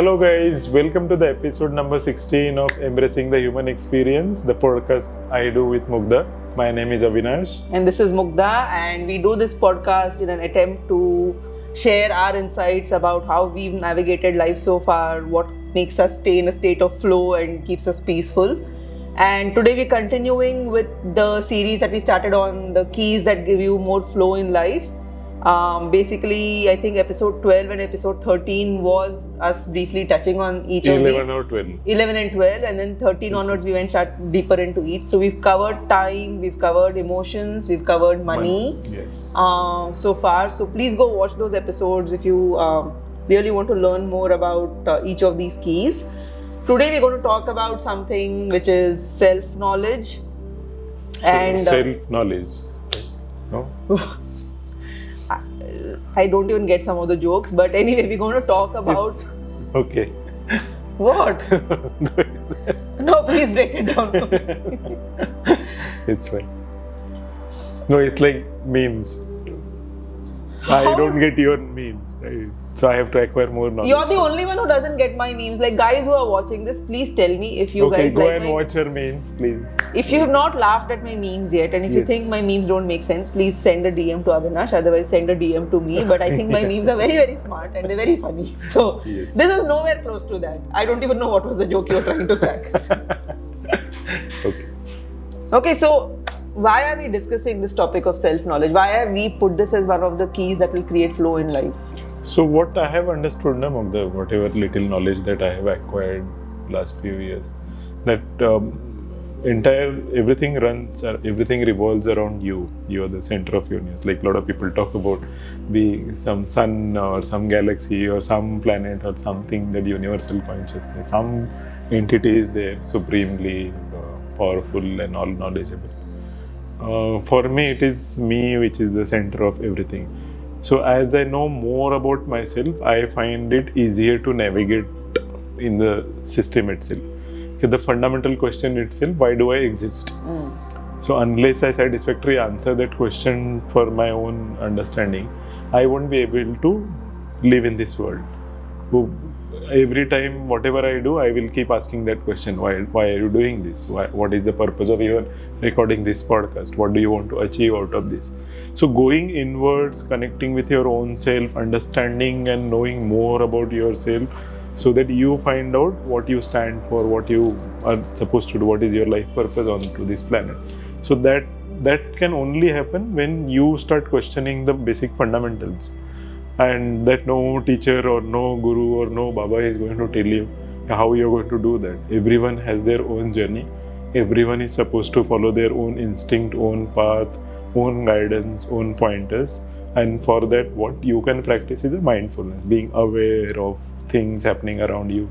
Hello, guys. Welcome to the episode number 16 of Embracing the Human Experience, the podcast I do with Mugdha. My name is Avinash. And this is Mugdha, and we do this podcast in an attempt to share our insights about how we've navigated life so far, what makes us stay in a state of flow and keeps us peaceful. And today we're continuing with the series that we started on the keys that give you more flow in life. Um, basically, I think episode 12 and episode 13 was us briefly touching on each of 11 these. or 12. 11 and 12 and then 13 onwards we went start deeper into each so we've covered time we've covered emotions we've covered money Yes. uh, so far so please go watch those episodes if you um, really want to learn more about uh, each of these keys today we're going to talk about something which is self knowledge and uh, self knowledge. No? i don't even get some of the jokes but anyway we're going to talk about Okay. what no please break it down it's fine. No, it's like memes. I How don't get your memes. I, so I have to acquire more knowledge. You're the only one who doesn't get my memes. Like guys who are watching this, please tell me if you okay, guys go like and my. watch your memes, please. If you have not laughed at my memes yet, and if you think my memes don't make sense, please send a DM to Avinash. Otherwise, send a DM to me. But I think my memes are very, very smart and they're very funny. So Yes. this is nowhere close to that. I don't even know what was the joke you were trying to crack. okay. okay, so why are we discussing this topic of self-knowledge? Why have we put this as one of the keys that will create flow in life? So what I have understood of the whatever little knowledge that I have acquired last few years, that um, entire everything runs or everything revolves around you. You are the center of your universe. Like a lot of people talk about being some sun or some galaxy or some planet or something that universal consciousness. Some entity is there supremely uh, powerful and all knowledgeable. Uh, for me, it is me which is the center of everything. So as I know more about myself, I find it easier to navigate in the system itself. The fundamental question itself: Why do I exist? So unless I satisfactorily answer that question for my own understanding, I won't be able to live in this world. Every time, whatever I do, I will keep asking that question: Why? Why are you doing this? Why, what is the purpose of even recording this podcast? What do you want to achieve out of this? So going inwards, connecting with your own self, understanding and knowing more about yourself, so that you find out what you stand for, what you are supposed to do, what is your life purpose on to this planet. So that that can only happen when you start questioning the basic fundamentals, and that no teacher or no guru or no baba is going to tell you how you're going to do that. Everyone has their own journey. Everyone is supposed to follow their own instinct, own path, own guidance, own pointers. And for that, what you can practice is mindfulness, being aware of things happening around you,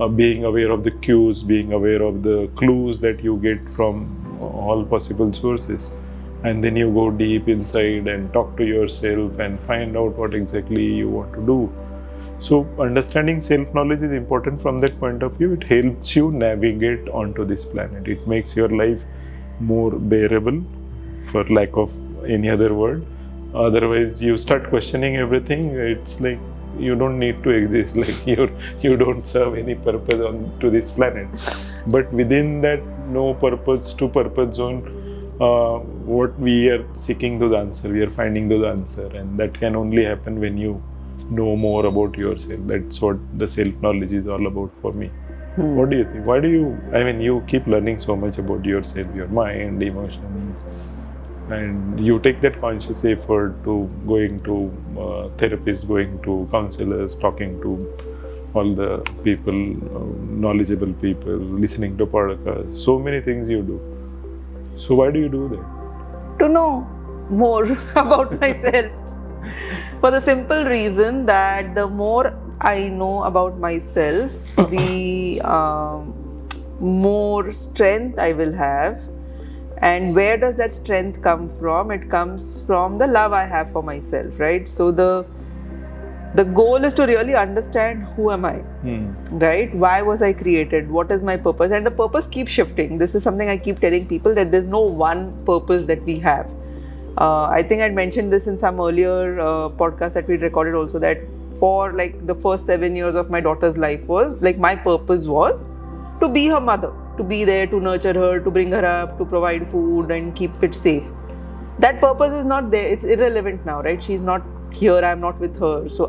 uh, being aware of the cues, being aware of the clues that you get from all possible sources. And then you go deep inside and talk to yourself and find out what exactly you want to do. So, understanding self knowledge is important from that point of view. It helps you navigate onto this planet, it makes your life more bearable, for lack of any other word. Otherwise, you start questioning everything. It's like you don't need to exist. Like you, you don't serve any purpose on to this planet. But within that no purpose to purpose zone, uh, what we are seeking those answers, we are finding those answers, and that can only happen when you know more about yourself. That's what the self knowledge is all about for me. What do you think? Why do you? I mean, you keep learning so much about yourself, your mind, emotions, and you take that conscious effort to going to uh, therapists, going to counselors, talking to all the people, uh, knowledgeable people, listening to podcasts. So many things you do. So why do you do that? to know more about myself for the simple reason that the more I know about myself, the um, more strength I will have. And where does that strength come from? It comes from the love I have for myself, right? So the the goal is to really understand who am I, Hmm. right? Why was I created? What is my purpose? And the purpose keeps shifting. This is something I keep telling people that there's no one purpose that we have. Uh, I think I'd mentioned this in some earlier uh, podcast that we recorded also that for like the first seven years of my daughter's life was like my purpose was to be her mother, to be there to nurture her, to bring her up, to provide food and keep it safe. That purpose is not there, it's irrelevant now, right? She's not here, I'm not with her. So,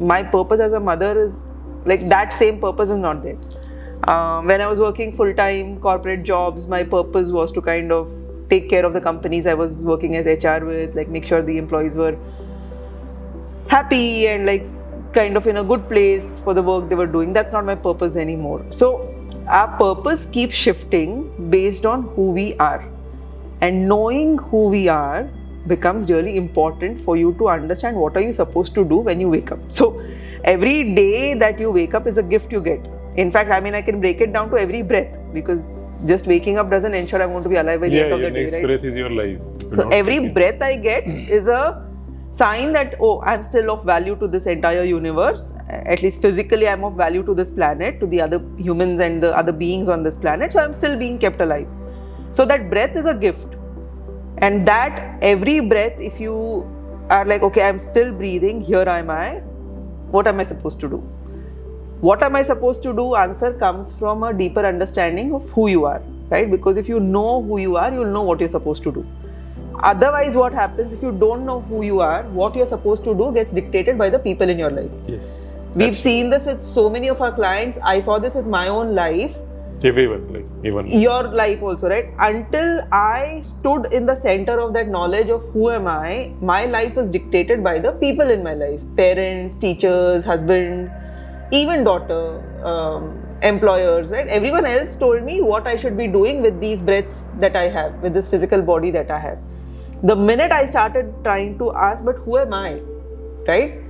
my purpose as a mother is like that same purpose is not there. Uh, when I was working full time corporate jobs, my purpose was to kind of take care of the companies I was working as HR with, like make sure the employees were happy and like kind of in a good place for the work they were doing. That's not my purpose anymore. So our purpose keeps shifting based on who we are. And knowing who we are becomes really important for you to understand what are you supposed to do when you wake up. So every day that you wake up is a gift you get. In fact, I mean I can break it down to every breath because just waking up doesn't ensure I'm going to be alive by the yeah, end of the day. next Right? breath is your life. You So every breath I get is a sign that oh I'm still of value to this entire universe. At least physically I'm of value to this planet, to the other humans and the other beings on this planet. So I'm still being kept alive. So that breath is a gift. And that every breath, if you are like, okay, I'm still breathing, here am I, what am I supposed to do? What am I supposed to do? Answer comes from a deeper understanding of who you are, right? Because if you know who you are, you'll know what you're supposed to do. Otherwise, what happens if you don't know who you are, what you're supposed to do gets dictated by the people in your life. Yes. We've seen this with so many of our clients. I saw this with my own life Even. Your life also right? Until i stood in the center of that knowledge of who am i my life is dictated by the people in my life. Parents teachers husband even daughter um, employers right? Everyone else told me what i should be doing with these breaths that i have with this physical body that i have. The minute i started trying to ask but who am i? Right?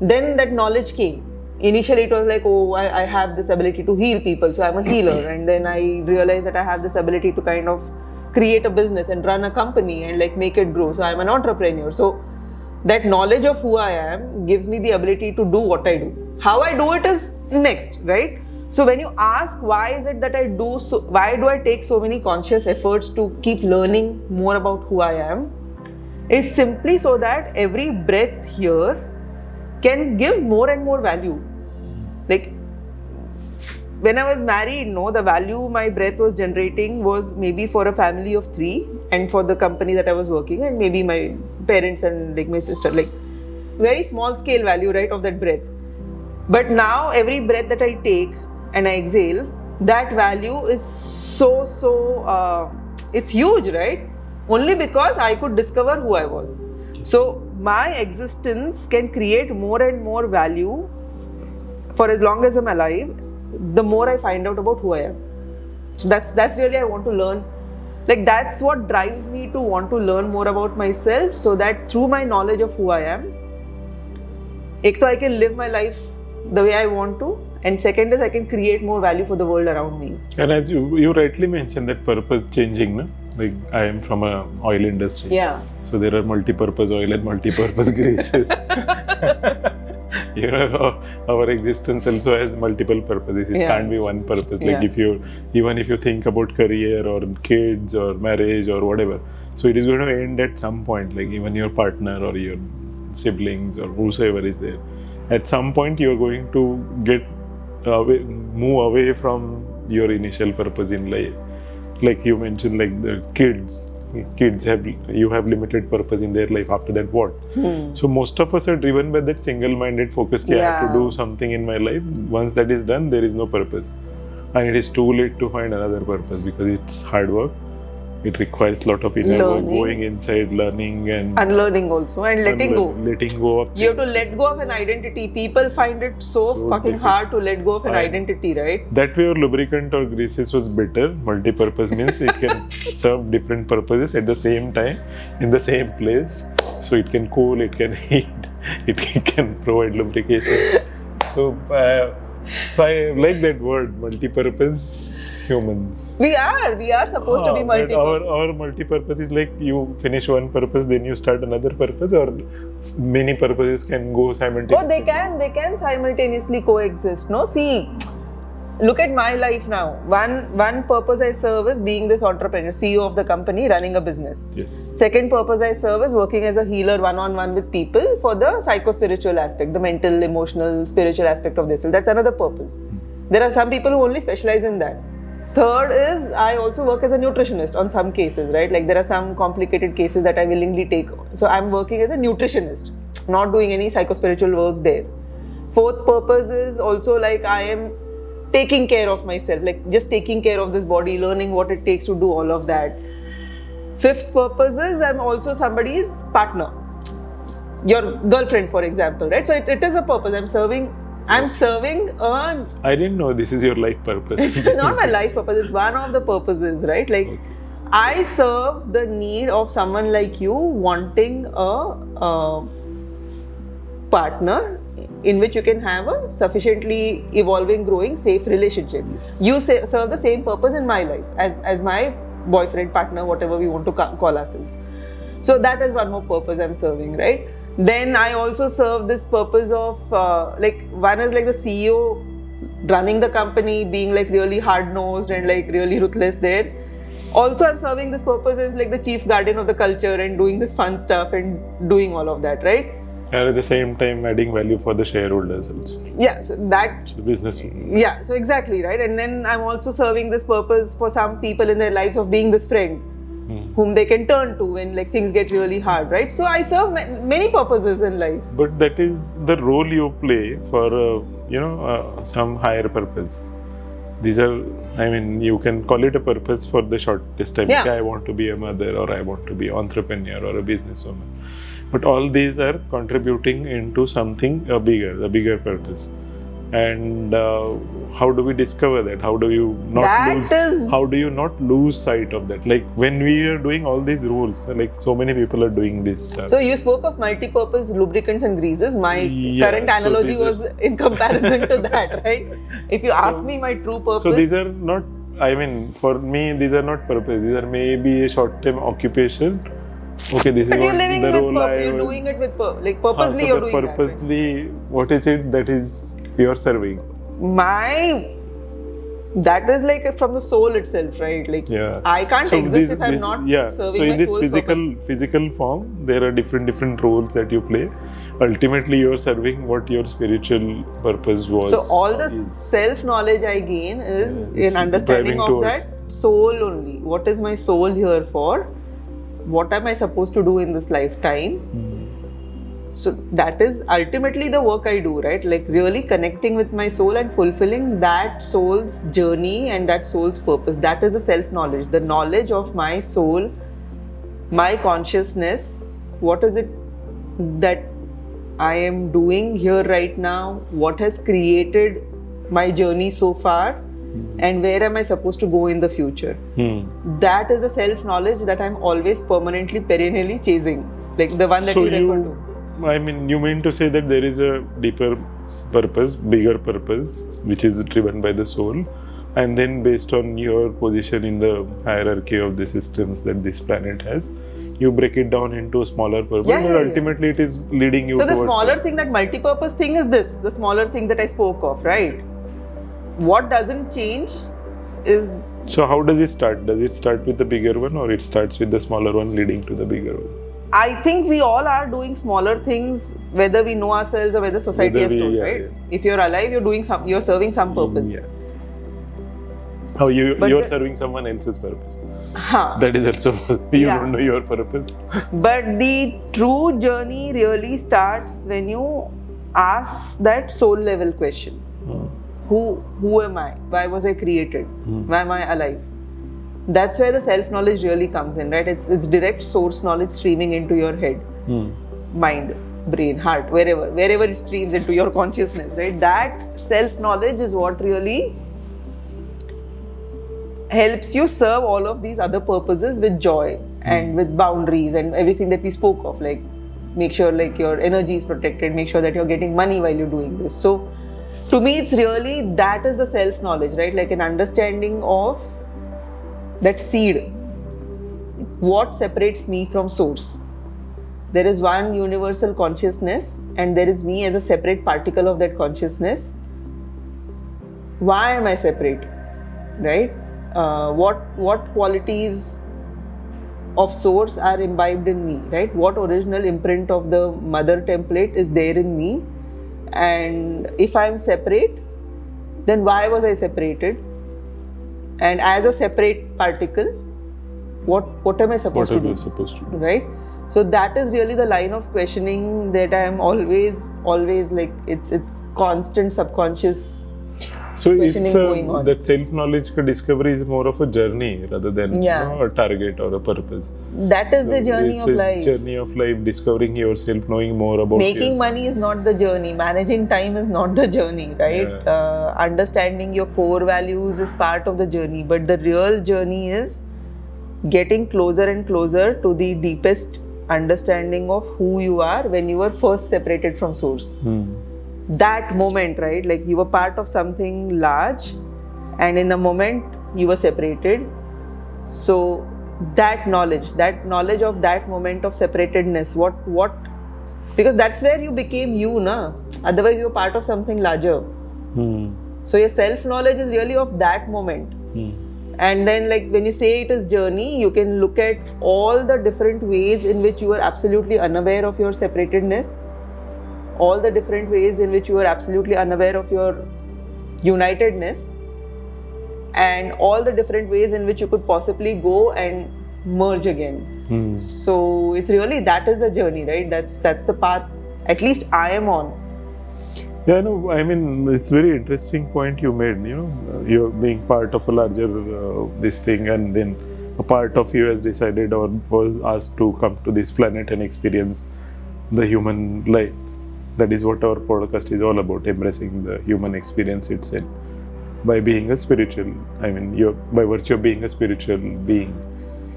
Then that knowledge came initially it was like oh I, I have this ability to heal people so i'm a healer. And then i realized that i have this ability to kind of create a business and run a company and like make it grow. So i'm an entrepreneur. So that knowledge of who i am gives me the ability to do what i do. How i do it is next right? So when you ask why is it that i do so why do i take so many conscious efforts to keep learning more about who i am? Is simply so that every breath here can give more and more value. Like when I was married, no, the value my breath was generating was maybe for a family of three and for the company that I was working, and maybe my parents and like my sister, like very small scale value, right, of that breath. But now every breath that I take and I exhale, that value is so so uh, it's huge, right? Only because I could discover who I was. So my existence can create more and more value for as long as I'm alive, the more I find out about who I am. So that's that's really I want to learn. Like that's what drives me to want to learn more about myself, so that through my knowledge of who I am, ek to I can live my life the way I want to, and second is I can create more value for the world around me. And as you you rightly mentioned that purpose changing, no? like I am from a oil industry. Yeah. So there are multi-purpose oil and multi-purpose greases. you know, our, existence also has multiple purposes. It Yeah. can't be one purpose. Like Yeah. if you, even if you think about career or kids or marriage or whatever, so it is going to end at some point. Like even your partner or your siblings or whosoever is there, at some point you are going to get away, move away from your initial purpose in life. Like you mentioned, like the kids kids have you have limited purpose in their life after that what? Hmm. so most of us are driven by that single-minded focus कि I have to do something in my life. Once that is done there is no purpose. And it is too late to find another purpose because it's hard work it requires lot of inner work going inside learning and Unlearning also and letting go. letting go of You have to let go of an identity. People find it so, So fucking difficult. hard to let go of an I- identity, right? that way your lubricant or greases was better multi-purpose means it can serve different purposes at the same time in the same place so it can cool it can heat it can provide lubrication so uh, i like that word multi-purpose humans We are. We are supposed to be Ah, but multiple. our, our multi-purpose is like you finish one purpose then you start another purpose or many purposes can go simultaneously Oh, they can. They can simultaneously coexist. No, see, look at my life now. One one purpose I serve is being this entrepreneur, CEO of the company, running a business. Yes. Second purpose I serve is working as a healer one on one with people for the psycho spiritual aspect, the mental, emotional, spiritual aspect of this. So that's another purpose. There are some people who only specialize in that. Third is I also work as a nutritionist on some cases, right? Like there are some complicated cases that I willingly take. So I'm working as a nutritionist, not doing any psychospiritual work there. Fourth purpose is also like I am taking care of myself, like just taking care of this body, learning what it takes to do all of that. Fifth purpose is I'm also somebody's partner, your girlfriend, for example, right? So it, it is a purpose. I'm serving. I'm serving a. I didn't know this is your life purpose. It's not my life purpose. It's one of the purposes, right? Like Okay. I serve the need of someone like you wanting a, a partner in which you can have a sufficiently evolving, growing, safe relationship. You say, serve the same purpose in my life as, as my boyfriend, partner, whatever we want to ca- call ourselves. So that is one more purpose I'm serving, right? Then I also serve this purpose of uh, like one is like the CEO running the company, being like really hard nosed and like really ruthless there. Also, I'm serving this purpose as like the chief guardian of the culture and doing this fun stuff and doing all of that, right? and at the same time adding value for the shareholders also. Yeah, so that The business. yeah so exactly right and then i'm also serving this purpose for some people in their lives of being this friend Whom they can turn to when like things get really hard right so i serve ma- many purposes in life But that is the role you play for uh, you know uh, some higher purpose. These are, I mean, you can call it a purpose for the shortest time. Yeah. I want to be a mother, or I want to be entrepreneur, or a businesswoman. But all these are contributing into something uh, bigger, a bigger purpose. And uh, how do we discover that? How do you not That lose? is- How do you not lose sight of that? Like when we are doing all these rules, like so many people are doing this stuff. so you spoke of multi-purpose lubricants and greases my Yeah, current so analogy are- was in comparison to that right if you ask me my true purpose So these are not. I mean, for me, these are not purpose. These are maybe a short-term occupation. Okay, this but is you're living the with role purpose I you're doing it with pur- like Ah, purposely so you're doing that, right? purposely, what is it that is you're serving? my that is like from the soul itself right like Yeah. i can't So exist this- if i'm this- not yeah. serving so in this physical purpose. physical form, there are different different roles that you play. Ultimately, you're serving what your spiritual purpose was. so all the is. self knowledge i gain is Yeah, in understanding of towards- that soul only what is my soul here for what am i supposed to do in this lifetime Hmm. So that is ultimately the work i do right? Like really connecting with my soul and fulfilling that soul's journey and that soul's purpose. That is the self knowledge the knowledge of my soul my consciousness. What is it that i am doing here right now? What has created my journey so far? And where am i supposed to go in the future? Hmm. that is the self knowledge that i'm always permanently perennially chasing. Like the one that so you refer to I mean, you mean to say that there is a deeper purpose, bigger purpose, which is driven by the soul, and then based on your position in the hierarchy of the systems that this planet has, you break it down into smaller purpose, Yeah, but yeah, yeah. ultimately it is leading you So the smaller thing, that multi-purpose thing is this, the smaller things that I spoke of, right? What doesn't change is So how does it start? Does it start with the bigger one, or it starts with the smaller one leading to the bigger one? I think we all are doing smaller things, whether we know ourselves or whether society Whether has told, yeah, right? yeah. If you're alive, you're doing some, you're serving some purpose. Yeah. How you But you're the- serving someone else's purpose? Huh. That is also you Yeah. don't know your purpose. But the true journey really starts when you ask that soul level question. Hmm. who who am i why was i created Hmm. why am i alive that's where the self knowledge really comes in right? It's it's direct source knowledge streaming into your head Hmm. mind brain heart wherever wherever it streams into your consciousness right? That self knowledge is what really helps you serve all of these other purposes with joy and with boundaries and everything that we spoke of like make sure like your energy is protected make sure that you're getting money while you're doing this. So to me it's really that is the self knowledge right? Like an understanding of that seed what separates me from source there is one universal consciousness and there is me as a separate particle of that consciousness why am I separate? Right? Uh, what what qualities of source are imbibed in me? Right? What original imprint of the mother template is there in me? And if I'm separate, then why was I separated? And as a separate particle, what what am I supposed What to do? supposed to do? right so that is really the line of questioning that i am always always like it's it's constant subconscious So it's a, going on. that self-knowledge discovery is more of a journey rather than you know, a target or a purpose. that is the journey of life Journey of life, discovering yourself, knowing more about making yourself. money is not the journey managing time is not the journey right Yeah. uh, understanding your core values is part of the journey but the real journey is getting closer and closer to the deepest understanding of who you are when you were first separated from source Hmm. That moment, right? Like you were part of something large, and in a moment you were separated. So that knowledge, that knowledge of that moment of separatedness, what what because that's where you became you, na? Otherwise you were part of something larger. Hmm. So your self-knowledge is really of that moment. Hmm. And then, like when you say it is journey, you can look at all the different ways in which you are absolutely unaware of your separatedness, all the different ways in which you are absolutely unaware of your unitedness, and all the different ways in which you could possibly go and merge again. Hmm. So it's really that is the journey, right? That's that's the path. At least I am on. Yeah, no, I mean, it's very interesting point you made. You know, you're being part of a larger uh, this thing, and then a part of you has decided or was asked to come to this planet and experience the human life. That is what our podcast is all about: embracing the human experience itself by being a spiritual. I mean, you're by virtue of being a spiritual being.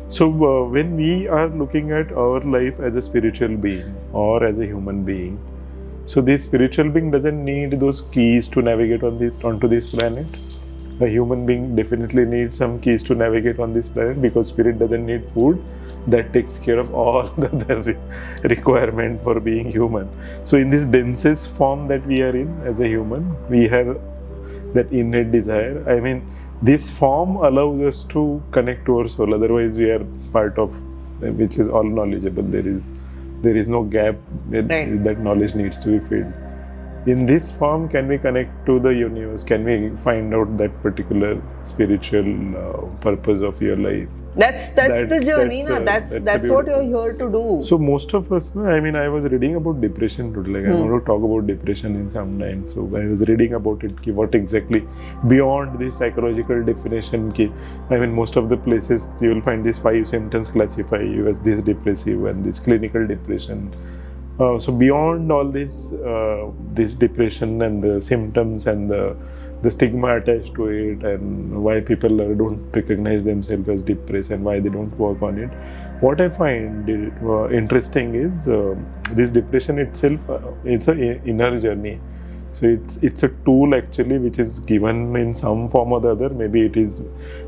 So uh, when we are looking at our life as a spiritual being or as a human being, so this spiritual being doesn't need those keys to navigate on this, onto this planet. A human being definitely needs some keys to navigate on this planet because spirit doesn't need food. That takes care of all the re- requirement for being human. So in this densest form that we are in as a human, we have that innate desire. I mean, this form allows us to connect to our soul. Otherwise, we are part of, which is all knowledgeable. There is, there is no gap that, Right. that knowledge needs to be filled. In this form, can we connect to the universe? Can we find out that particular spiritual uh, purpose of your life? That's that's, the journey, that's, That's that's that's, what you're here to do. So most of us, I mean, I was reading about depression today. Like I Hmm. want to talk about depression in some time. So I was reading about it. What exactly beyond this psychological definition? Ki, I mean, most of the places you will find these five symptoms classify you as this depressive and this clinical depression. Uh, so beyond all this, uh, this depression and the symptoms and the the stigma attached to it and why people don't recognize themselves as depressed and why they don't work on it. What I find uh, interesting is uh, this depression itself. Uh, it's an inner journey. So it's it's a tool actually which is given in some form or the other. Maybe it is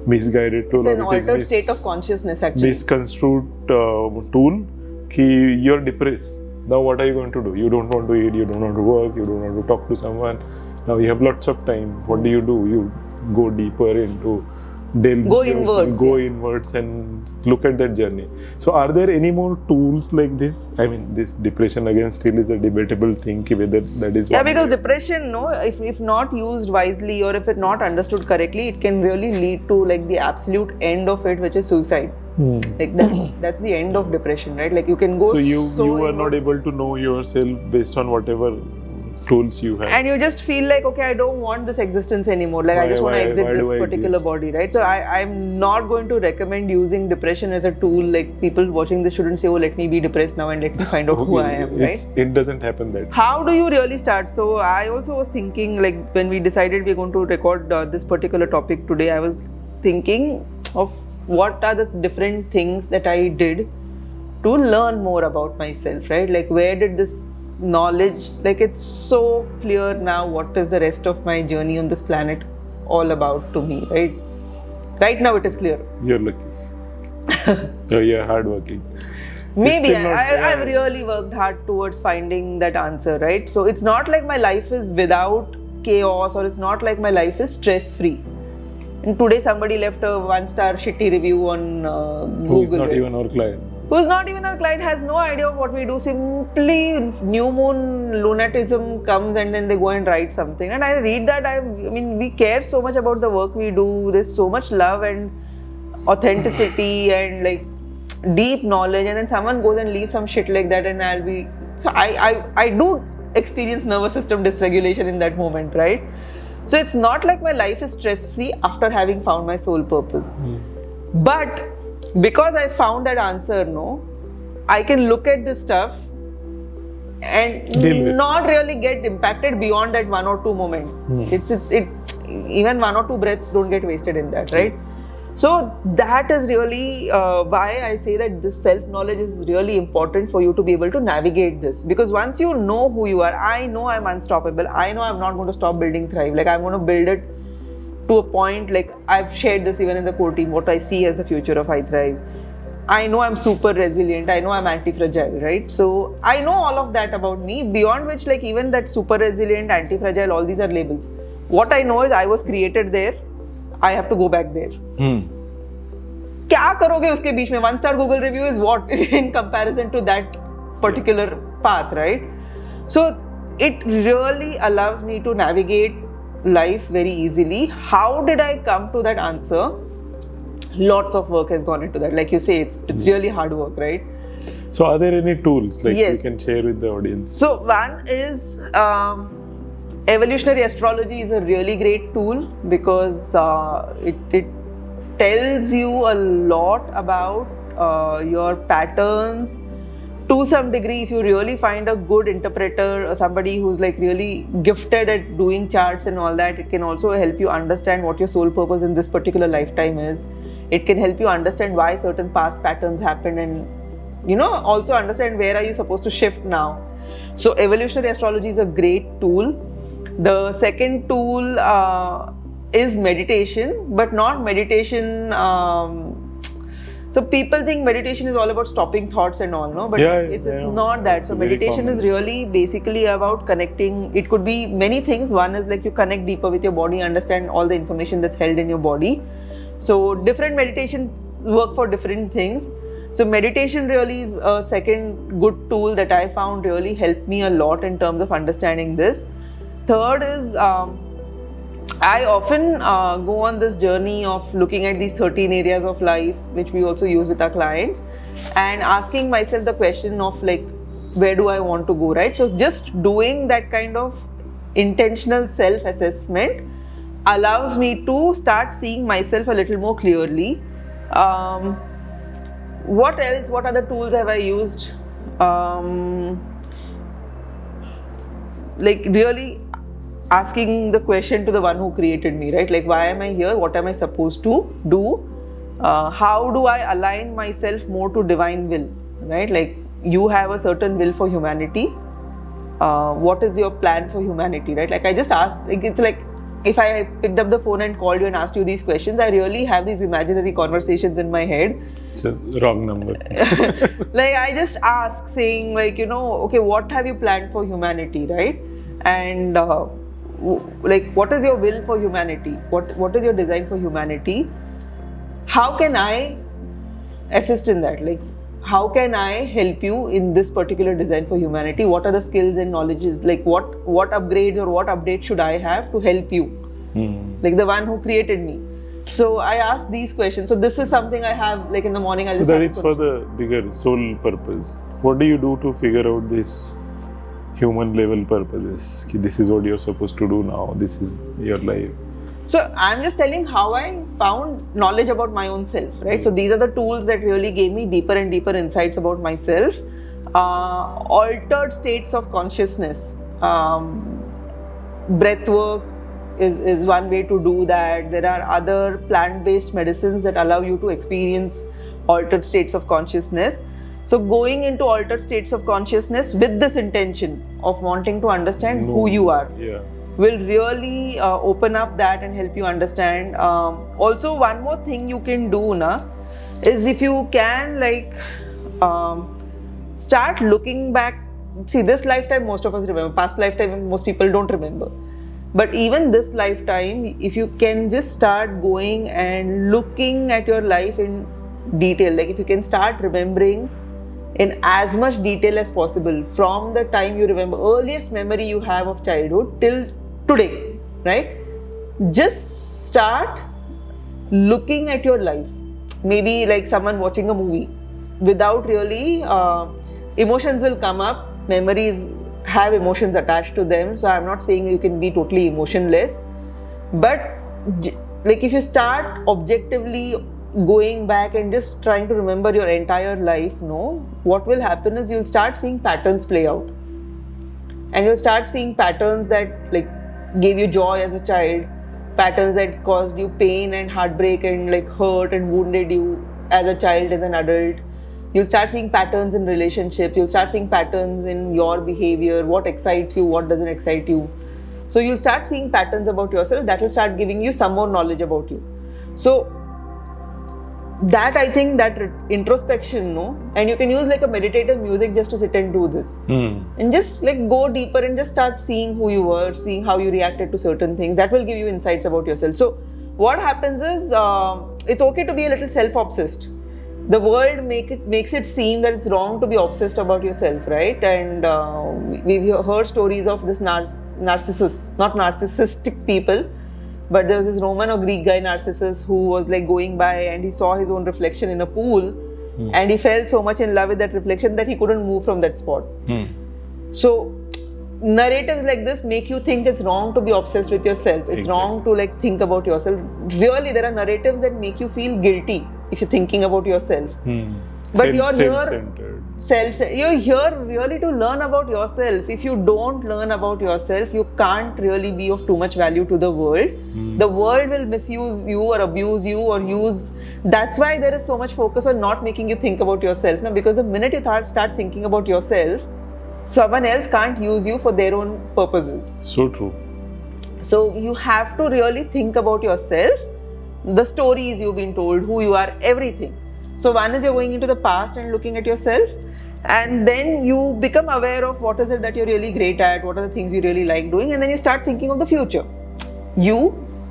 misguided tool it's an or it altered mis- state of consciousness, actually. misconstrued uh, tool. Ki you're depressed. Now what are you going to do? You don't want to eat. You don't want to work. You don't want to talk to someone. Now you have lots of time. What do you do? You go deeper into delve Go inwards, go yeah. inwards and look at that journey. So are there any more tools like this? I mean, this depression again still is a debatable thing. Whether that is Yeah, because way. depression, no, if, if not used wisely or if it not understood correctly, it can really lead to like the absolute end of it, which is suicide. Hmm. Like that's that's the end of depression, right? Like you can go So you so you are not able to know yourself based on whatever tools you have. and you just feel like okay, I don't want this existence anymore. Like I just want to exit why this particular exist? body, right? So I I'm not going to recommend using depression as a tool. Like people watching this shouldn't say, oh, let me be depressed now and let me find out who I am, right? It's- It doesn't happen that. how do you really start so i also was thinking like when we decided we're going to record uh, this particular topic today i was thinking of what are the different things that i did to learn more about myself right like where did this knowledge like it's so clear now what is the rest of my journey on this planet all about to me right right now it is clear You're lucky. so oh, you're hardworking. Maybe I, I, I've really worked hard towards finding that answer, right? So it's not like my life is without chaos or it's not like my life is stress free. And today somebody left a one star shitty review on uh, Google. Who is not even our client. who's not even our client has no idea of what we do. Simply new moon lunatism comes and then they go and write something. And i read that i, I mean we care so much about the work we do. There's so much love and authenticity and like deep knowledge. And then someone goes and leaves some shit like that and i'll be so i i, I do experience nervous system dysregulation in that moment right so it's not like my life is stress free after having found my soul purpose but because I found that answer, no, I can look at this stuff and not really get impacted beyond that one or two moments. It's it's it even one or two breaths don't get wasted in that, right? Yes. So that is really uh, why I say that this self knowledge is really important for you to be able to navigate this. Because once you know who you are, I know I'm unstoppable. I know I'm not going to stop building Thrive. Like I'm going to build it to a point like I've shared this even in the core team, what I see as the future of iThrive. I know I'm super resilient, I know I'm anti-fragile, right? So I know all of that about me, beyond which like even that super resilient, anti-fragile, all these are labels. What I know is I was created there, I have to go back there. Hmm. क्या करोगे उसके बीच में one star Google review is what in comparison to that particular path right so it really allows me to navigate life very easily how did i come to that answer lots of work has gone into that like you say it's it's really hard work right So, are there any tools like you Yes. can share with the audience? So one is um, evolutionary astrology is a really great tool because uh, it, it tells you a lot about uh, your patterns. To some degree if you really find a good interpreter or somebody who's like really gifted at doing charts and all that it can also help you understand what your soul purpose in this particular lifetime is. It can help you understand why certain past patterns happen and you know also understand where are you supposed to shift now. So evolutionary astrology is a great tool the second tool uh, is meditation but not meditation um, so people think meditation is all about stopping thoughts and all no? But Yeah, yeah, it's, it's yeah. not that. So meditation is really basically about connecting. It could be many things. One is like you connect deeper with your body understand all the information that's held in your body. So different meditation work for different things. So meditation really is a second good tool that i found really helped me a lot in terms of understanding this third is um, I often uh, go on this journey of looking at these 13 areas of life, which we also use with our clients, and asking myself the question of like, where do I want to go, right? So, just doing that kind of intentional self assessment allows me to start seeing myself a little more clearly. Um, what else? What other tools have I used? Um, like really asking the question to the one who created me right? Like why am i here? What am i supposed to do? Uh, how do i align myself more to divine will right? Like you have a certain will for humanity. Uh, what is your plan for humanity right? Like i just asked like, it's like if i picked up the phone and called you and asked you these questions i really have these imaginary conversations in my head. It's a wrong number. like i just ask saying like you know okay what have you planned for humanity right? And uh, like what is your will for humanity? What what is your design for humanity? How can i assist in that? Like how can i help you in this particular design for humanity? What are the skills and knowledges? Like what what upgrades or what updates should i have to help you? Hmm. like the one who created me. So i ask these questions. So this is something i have like in the morning i So just that is for the bigger soul purpose. What do you do to figure out this human level purposes? This is what you're supposed to do now. This is your life. So I'm just telling how I found knowledge about my own self, right? So these are the tools that really gave me deeper and deeper insights about myself. Uh, altered states of consciousness. Um, breath work is, is one way to do that. There are other plant based medicines that allow you to experience altered states of consciousness. So, going into altered states of consciousness with this intention of wanting to understand who you are Yeah. will really uh, open up that and help you understand. Um, also, one more thing you can do, na, is if you can like um, start looking back. See, this lifetime most of us remember. Past lifetime most people don't remember. but even this lifetime if you can just start going and looking at your life in detail like if you can start remembering in as much detail as possible from the time you remember earliest memory you have of childhood till today right? Just start looking at your life. Maybe like someone watching a movie. Without really uh, emotions will come up. Memories have emotions attached to them. So i'm not saying you can be totally emotionless. But like if you start objectively going back and just trying to remember your entire life no? What will happen is you'll start seeing patterns play out. And you'll start seeing patterns that like gave you joy as a child patterns that caused you pain and heartbreak and like hurt and wounded you as a child as an adult. You'll start seeing patterns in relationships. You'll start seeing patterns in your behavior. What excites you what doesn't excite you. So you'll start seeing patterns about yourself that will start giving you some more knowledge about you. So that i think that introspection no? And you can use like a meditative music just to sit and do this. Hmm. and just like go deeper and just start seeing who you were seeing how you reacted to certain things. That will give you insights about yourself. So what happens is uh, it's okay to be a little self-obsessed. The world make it makes it seem that it's wrong to be obsessed about yourself right? And uh, we- we've heard stories of this nar- narcissus not narcissistic people but there was this roman or greek guy narcissus who was like going by and he saw his own reflection in a pool and he fell so much in love with that reflection that he couldn't move from that spot Hmm. so narratives like this make you think it's wrong to be obsessed with yourself. It's wrong to like think about yourself. Really, there are narratives that make you feel guilty if you're thinking about yourself. Hmm. But Self- you're here-. Self, you're here really to learn about yourself. If you don't learn about yourself, you can't really be of too much value to the world. Hmm. The world will misuse you or abuse you or use. That's why there is so much focus on not making you think about yourself. Now, because the minute you start start thinking about yourself, someone else can't use you for their own purposes. So true. So you have to really think about yourself, the stories you've been told, who you are, everything. So one is you're going into the past and looking at yourself, and then you become aware of what is it that you're really great at, what are the things you really like doing, and then you start thinking of the future. You,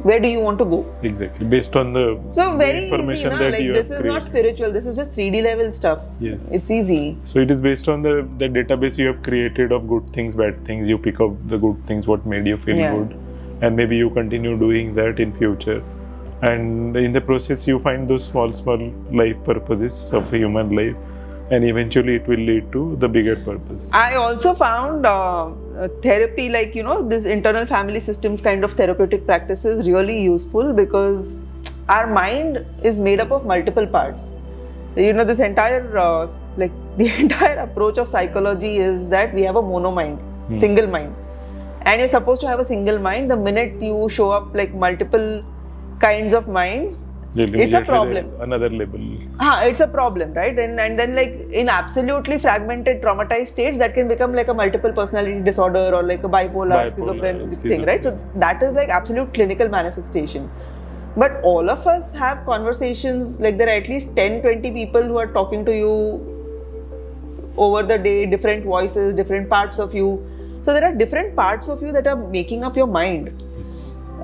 where do you want to go? Exactly. Based on the, So the very easy, information na? that like you this is not spiritual. This is just 3D level stuff. Yes. It's easy. So it is based on the, the database you have created of good things, bad things. You pick up the good things, what made you feel Yeah. good, and maybe you continue doing that in future. And in the process, you find those small, small life purposes of human life, and eventually it will lead to the bigger purpose. I also found uh, uh, therapy, like you know, this internal family systems kind of therapeutic practices really useful because our mind is made up of multiple parts. You know, this entire uh, like the entire approach of psychology is that we have a mono mind, Hmm. single mind, and you're supposed to have a single mind. The minute you show up like multiple kinds of minds, It's a problem. Another level. Ah, it's a problem, right? And and then like in absolutely fragmented, traumatized states, that can become like a multiple personality disorder or like a bipolar, Bipolar, schizophrenic schizo- thing, right? So that is like absolute clinical manifestation. But all of us have conversations, like there are at least 10, 20 people who are talking to you over the day, different voices, different parts of you. So there are different parts of you that are making up your mind.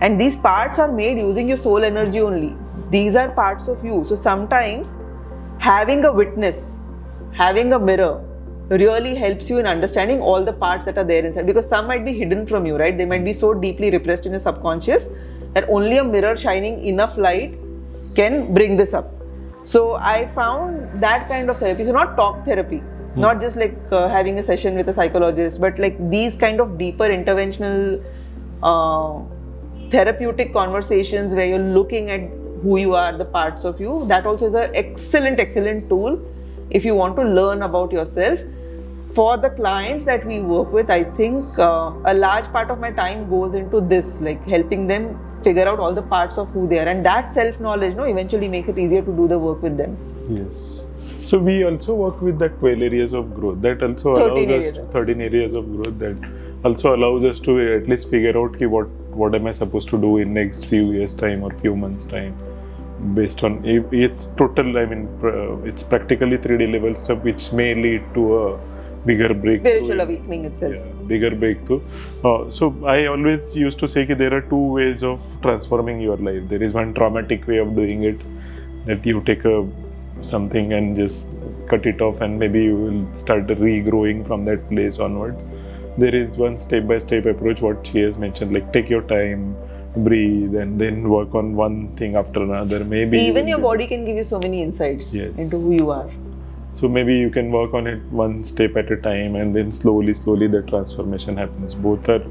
And these parts are made using your soul energy only. These are parts of you. So sometimes having a witness having a mirror really helps you in understanding all the parts that are there inside. Because some might be hidden from you right? They might be so deeply repressed in your subconscious that only a mirror shining enough light can bring this up. So i found that kind of therapy. So not talk therapy not just like uh, having a session with a psychologist but like these kind of deeper interventional uh, therapeutic conversations where you're looking at who you are the parts of you that also is an excellent excellent tool if you want to learn about yourself for the clients that we work with i think uh, a large part of my time goes into this like helping them figure out all the parts of who they are and that self knowledge no eventually makes it easier to do the work with them Yes. So we also work with the 12 areas of growth. That also 13 allows areas. us 13 areas of growth. That also allows us to at least figure out ki what what am I supposed to do in next few years time or few months time, based on if it's total. I mean, it's practically 3D level stuff, which may lead to a bigger breakthrough. Spiritual awakening itself. Yeah, bigger breakthrough. Uh, so I always used to say that there are two ways of transforming your life. There is one traumatic way of doing it, that you take a something and just cut it off, and maybe you will start regrowing from that place onwards. There is one step-by-step approach. What she has mentioned, like take your time, breathe, and then work on one thing after another. Maybe Even your body can give you so many insights Yes. into who you are. So maybe you can work on it one step at a time, and then slowly, slowly the transformation happens. Both are,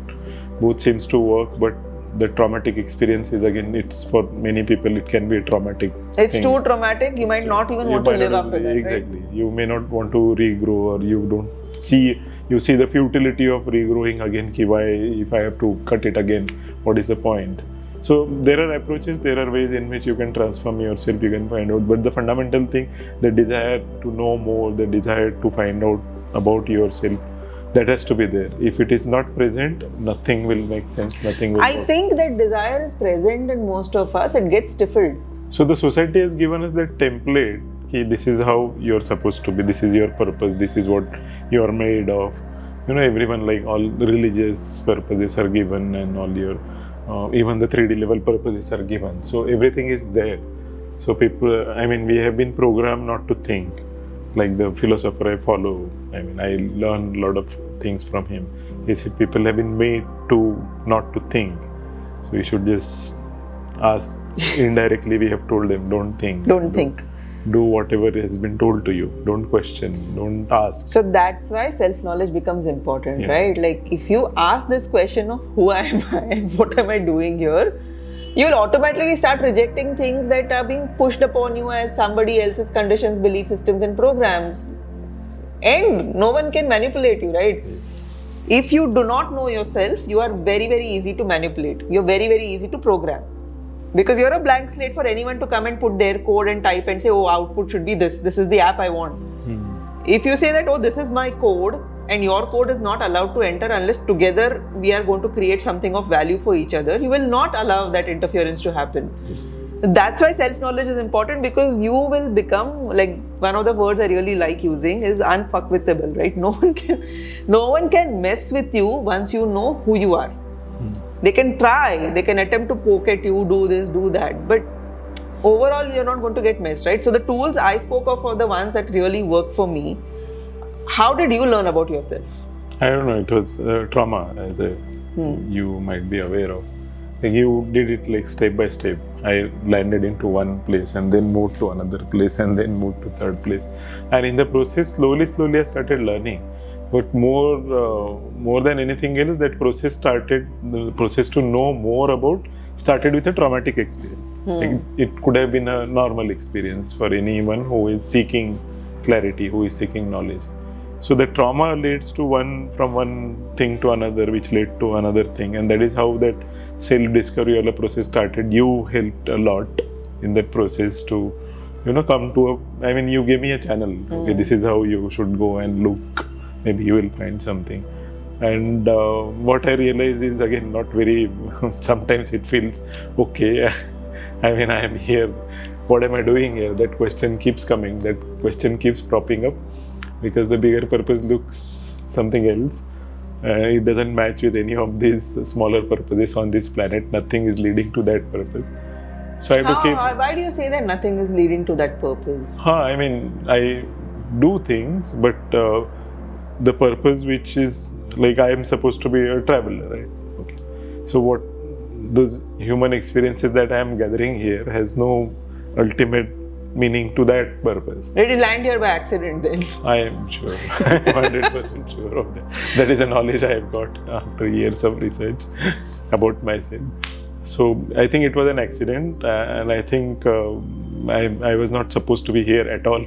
both seems to work, but the traumatic experience is again, it's for many people it can be a traumatic. It's thing. too traumatic. You might So not even want to live after that. Right? Exactly. You may not want to regrow, or you don't see you see the futility of regrowing again. Ki why if I have to cut it again, what is the point? So there are approaches, there are ways in which you can transform yourself. You can find out, but the fundamental thing, the desire to know more, the desire to find out about yourself, that has to be there. If it is not present, nothing will make sense. Nothing will. I work. think that desire is present in most of us. It gets stifled. So the society has given us that template. Ki this is how you're supposed to be. This is your purpose. This is what you are made of. You know, everyone like all religious purposes are given, and all your uh, even the 3D level purposes are given. So everything is there. So people, I mean, we have been programmed not to think. Like the philosopher I follow, I mean, I learn a lot of things from him. He said people have been made to not to think. So we should just ask indirectly. We have told them, don't think. Don't Do- think. Do whatever has been told to you. Don't question. Don't ask. So that's why self knowledge becomes important, Yeah. right? Like if you ask this question of who am I and what am I doing here, you will automatically start rejecting things that are being pushed upon you as somebody else's conditions, belief systems, and programs. And no one can manipulate you, right? Yes. If you do not know yourself, you are very, very easy to manipulate. You're very, very easy to program. Because you're a blank slate for anyone to come and put their code and type and say, oh, output should be this. This is the app I want. Hmm. If you say that, oh, this is my code, and your code is not allowed to enter unless together we are going to create something of value for each other, you will not allow that interference to happen. Yes. That's why self knowledge is important because you will become like one of the words I really like using is unfuckwithable, right? No one can, no one can mess with you once you know who you are. They can try, they can attempt to poke at you, do this, do that, but overall you're not going to get messed, right? So the tools I spoke of are the ones that really work for me. How did you learn about yourself? I don't know. It was uh, trauma, as a, Hmm. you might be aware of. Like you did it like step by step. I landed into one place and then moved to another place and then moved to third place. And in the process, slowly, slowly, I started learning. But more, uh, more than anything else, that process started. The process to know more about started with a traumatic experience. Like, it could have been a normal experience for anyone who is seeking clarity, who is seeking knowledge. So the trauma leads to one from one thing to another, which led to another thing, and that is how that self-discovery or the process started. You helped a lot in that process to, you know, come to a. I mean, you gave me a channel. Okay, this is how you should go and look. Maybe you will find something. And uh, what I realize is again not very. sometimes it feels okay. I mean, I am here. What am I doing here? That question keeps coming. That question keeps propping up because the bigger purpose looks something else. Uh, it doesn't match with any of these smaller purposes on this planet. Nothing is leading to that purpose. So I have to keep. why do you say that nothing is leading to that purpose? Huh, I mean, I do things, but uh, the purpose, which is like I am supposed to be a traveler, right? Okay. So what those human experiences that I am gathering here has no ultimate meaning to that purpose. Did you land here by accident then? I am sure. I am hundred percent sure of that. That is a knowledge I have got after years of research about myself. So I think it was an accident, uh, and I think uh, I, I was not supposed to be here at all.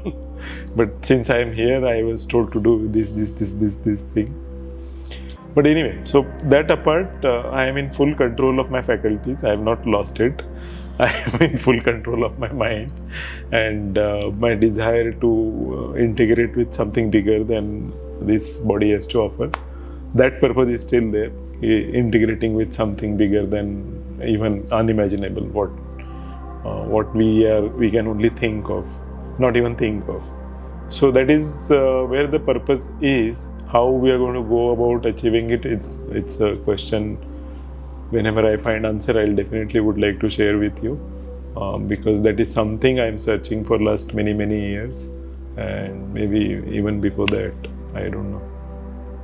But since I am here, I was told to do this, this, this, this, this thing. But anyway, so that apart, uh, I am in full control of my faculties. I have not lost it. I am in full control of my mind, and uh, my desire to uh, integrate with something bigger than this body has to offer. That purpose is still there. Integrating with something bigger than even unimaginable. What uh, what we are we can only think of, not even think of. So that is uh, where the purpose is. How we are going to go about achieving it, it's it's a question. Whenever I find answer, I'll definitely would like to share with you um, because that is something I'm searching for last many many years, and maybe even before that. I don't know.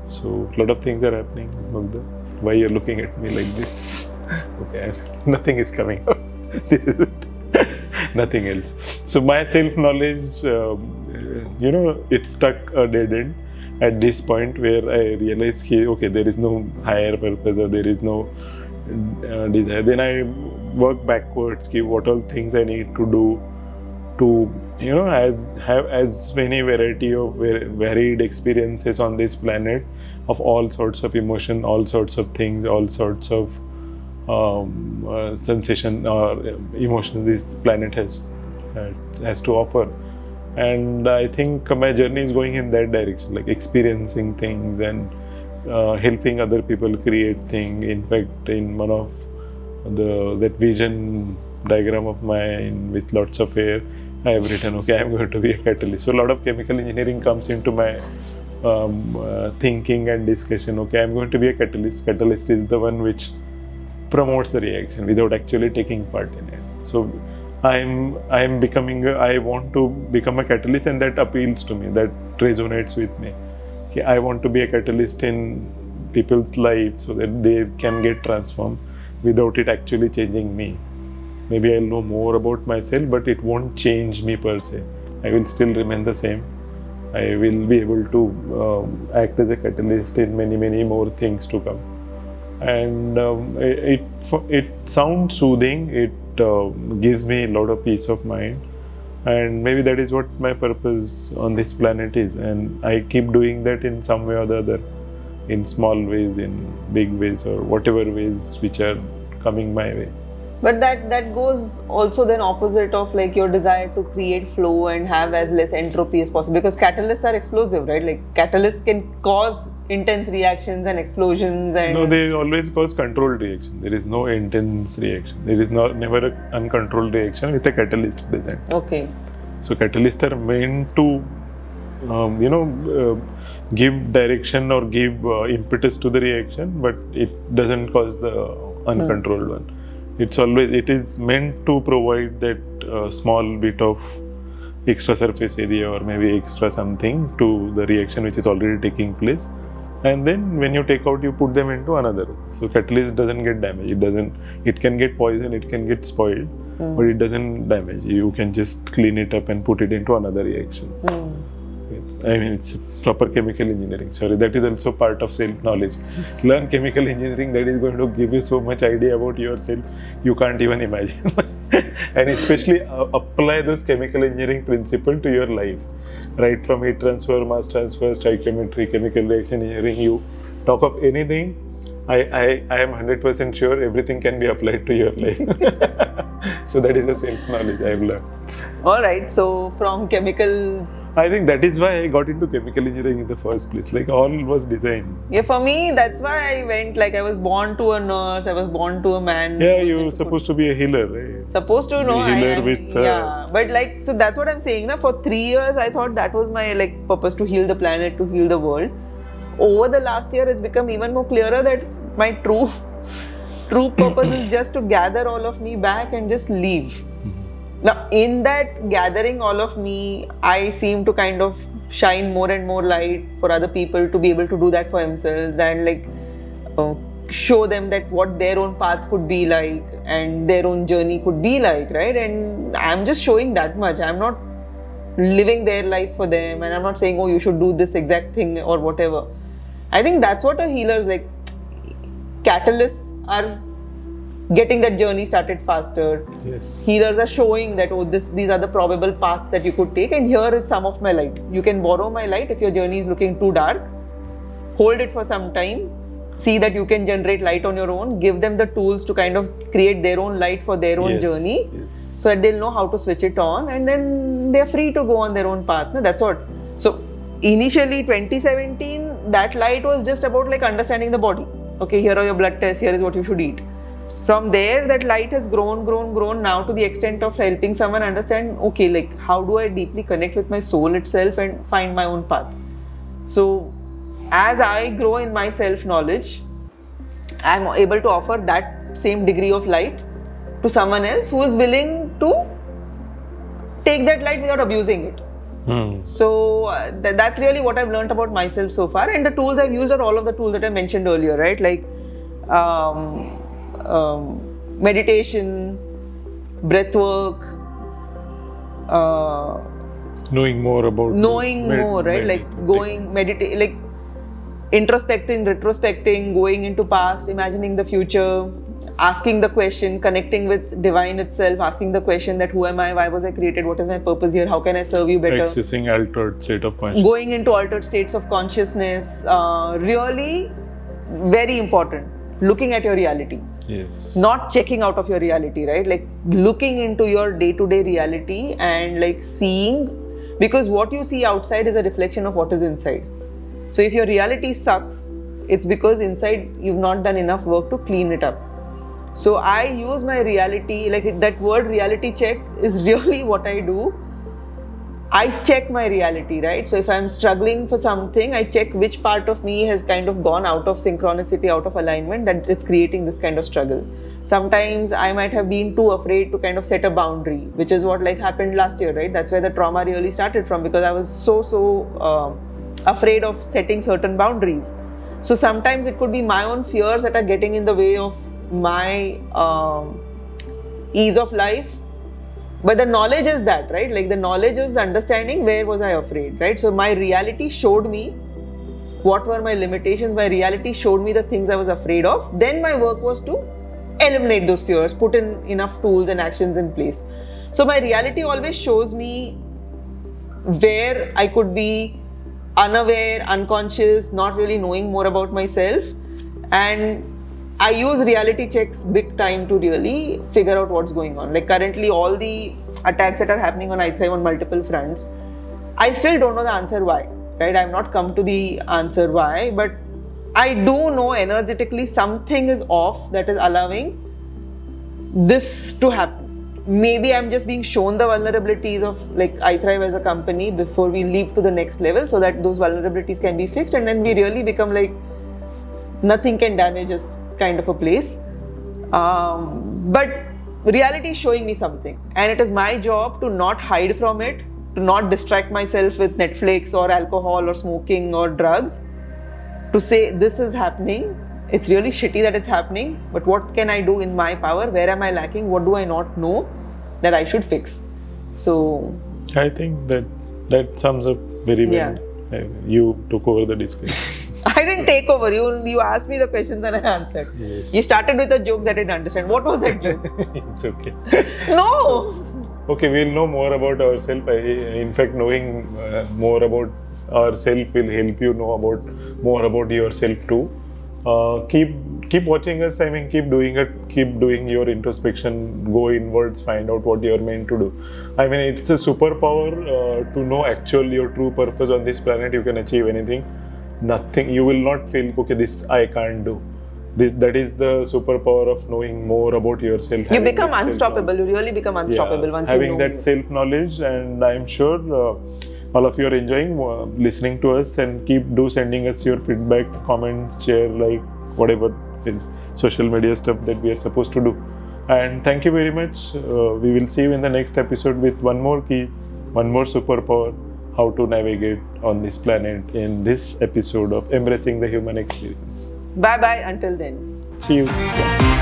So a lot of things are happening. Mugdha. Why you're looking at me like this? okay, nothing is coming out. this is it. nothing else. So my self-knowledge, um, you know, it stuck a dead end at this point where I realized, okay, okay there is no higher purpose or there is no uh, desire. Then I work backwards. Okay, what all things I need to do to you know as, have as many variety of varied experiences on this planet of all sorts of emotion all sorts of things all sorts of um, uh, sensation or emotions this planet has uh, has to offer and i think my journey is going in that direction like experiencing things and uh, helping other people create things in fact in one of the that vision diagram of mine with lots of air I have written, okay, I'm going to be a catalyst. So a lot of chemical engineering comes into my um, uh, thinking and discussion. Okay, I'm going to be a catalyst. Catalyst is the one which promotes the reaction without actually taking part in it. So I'm I'm becoming. A, I want to become a catalyst, and that appeals to me. That resonates with me. I want to be a catalyst in people's lives so that they can get transformed without it actually changing me maybe I'll know more about myself, but it won't change me per se. I will still remain the same. I will be able to um, act as a catalyst in many, many more things to come. And um, it, it it sounds soothing. It Uh, gives me a lot of peace of mind, and maybe that is what my purpose on this planet is. And I keep doing that in some way or the other, in small ways, in big ways, or whatever ways which are coming my way. But that that goes also then opposite of like your desire to create flow and have as less entropy as possible because catalysts are explosive, right? Like catalysts can cause intense reactions and explosions and No, they always cause controlled reaction. There is no intense reaction. There is not never an uncontrolled reaction with a catalyst present. okay. So catalysts are meant to, um, you know, uh, give direction or give uh, impetus to the reaction, but it doesn't cause the uncontrolled one. It's always it is meant to provide that uh, small bit of extra surface area or maybe extra something to the reaction which is already taking place and then when you take out you put them into another so catalyst doesn't get damaged it doesn't it can get poison it can get spoiled Mm. but it doesn't damage you can just clean it up and put it into another reaction Mm. I mean, it's proper chemical engineering. Sorry, that is also part of self knowledge. Learn chemical engineering, that is going to give you so much idea about yourself you can't even imagine. and especially uh, apply those chemical engineering principle to your life. Right from heat transfer, mass transfer, stoichiometry, chemical reaction engineering, you talk of anything. I, I, I am 100% sure everything can be applied to your life. so that is the self knowledge I've learned. All right. So from chemicals, I think that is why I got into chemical engineering in the first place. Like all was design. yeah. For me, that's why I went. Like I was born to a nurse. I was born to a man. Yeah, you're supposed to be a healer, right? supposed to know healer am, with, uh, yeah but like so that's what i'm saying now for three years i thought that was my like purpose to heal the planet to heal the world over the last year it's become even more clearer that my true true purpose is just to gather all of me back and just leave. Now in that gathering all of me i seem to kind of shine more and more light for other people to be able to do that for themselves and like uh, show them that what their own path could be like and their own journey could be like right? And i'm just showing that much. I'm not living their life for them and i'm not saying oh you should do this exact thing or whatever. I think that's what a healer's like catalysts are getting that journey started faster. Yes. healers are showing that oh this these are the probable paths that you could take and here is some of my light. You can borrow my light if your journey is looking too dark. Hold it for some time. See that you can generate light on your own. Give them the tools to kind of create their own light for their own Yes, journey yes. so that they'll know how to switch it on and then they're free to go on their own path. No? that's what. So initially 2017 that light was just about like understanding the body okay here are your blood tests here is what you should eat. From there that light has grown grown grown now to the extent of helping someone understand okay like how do i deeply connect with my soul itself and find my own path? So as i grow in my self knowledge i'm able to offer that same degree of light to someone else who is willing to take that light without abusing it Hmm. so uh, th- that's really what I've learned about myself so far. And the tools I've used are all of the tools that I mentioned earlier, right? Like um, um, meditation, breath work, uh, Knowing more about knowing med- more, right? med- Like going meditate, like introspecting, retrospecting, going into past, imagining the future, asking the question, connecting with divine itself, asking the question that who am I, why was I created, what is my purpose here, how can I serve you better? Accessing altered state of consciousness. going into altered states of consciousness uh, really very important. Looking at your reality. Yes. not checking out of your reality right? Like looking into your day to day reality and like seeing because what you see outside is a reflection of what is inside. So if your reality sucks it's because inside you've not done enough work to clean it up so i use my reality like that word reality check is really what i do I check my reality, right? So if I'm struggling for something, I check which part of me has kind of gone out of synchronicity, out of alignment, that it's creating this kind of struggle. Sometimes I might have been too afraid to kind of set a boundary, which is what like happened last year, right? That's where the trauma really started from because I was so so um afraid of setting certain boundaries. So sometimes it could be my own fears that are getting in the way of my um, ease of life. But the knowledge is that right? Like the knowledge is understanding where was i afraid right? So my reality showed me what were my limitations. My reality showed me the things i was afraid of. Then my work was to eliminate those fears put in enough tools and actions in place. So my reality always shows me where i could be unaware unconscious not really knowing more about myself. And I use reality checks big time to really figure out what's going on. Like currently, all the attacks that are happening on iThrive on multiple fronts, I still don't know the answer why. Right? I've not come to the answer why, but I do know energetically something is off that is allowing this to happen. Maybe I'm just being shown the vulnerabilities of like iThrive as a company before we leap to the next level so that those vulnerabilities can be fixed and then we really become like nothing can damage us kind of a place. Um, but reality is showing me something, and it is my job to not hide from it, to not distract myself with Netflix or alcohol or smoking or drugs, to say this is happening. It's really shitty that it's happening, but what can I do in my power? Where am I lacking? What do I not know that I should fix? So, I think that that sums up very well. Yeah. Uh, You took over the discussion. I didn't take over. You you asked me the questions and I answered. Yes. You started with a joke that I didn't understand. What was that joke? it's okay. no. Okay, we'll know more about ourselves. In fact, knowing uh, more about ourselves will help you know about more about yourself too. Uh, keep keep watching us. I mean, keep doing it. Keep doing your introspection. Go inwards. Find out what you're meant to do. I mean, it's a superpower uh, to know actual your true purpose on this planet. You can achieve anything. Nothing. You will not feel okay. This I can't do. That is the superpower of knowing more about yourself. You become unstoppable. You really become unstoppable once having you know. that self knowledge and i'm sure uh, all of you are enjoying uh, listening to us and keep do sending us your feedback comments share like whatever social media stuff that we are supposed to do and thank you very much uh, we will see you in the next episode with one more key one more superpower how to navigate on this planet in this episode of embracing the human experience. Bye bye until then. see you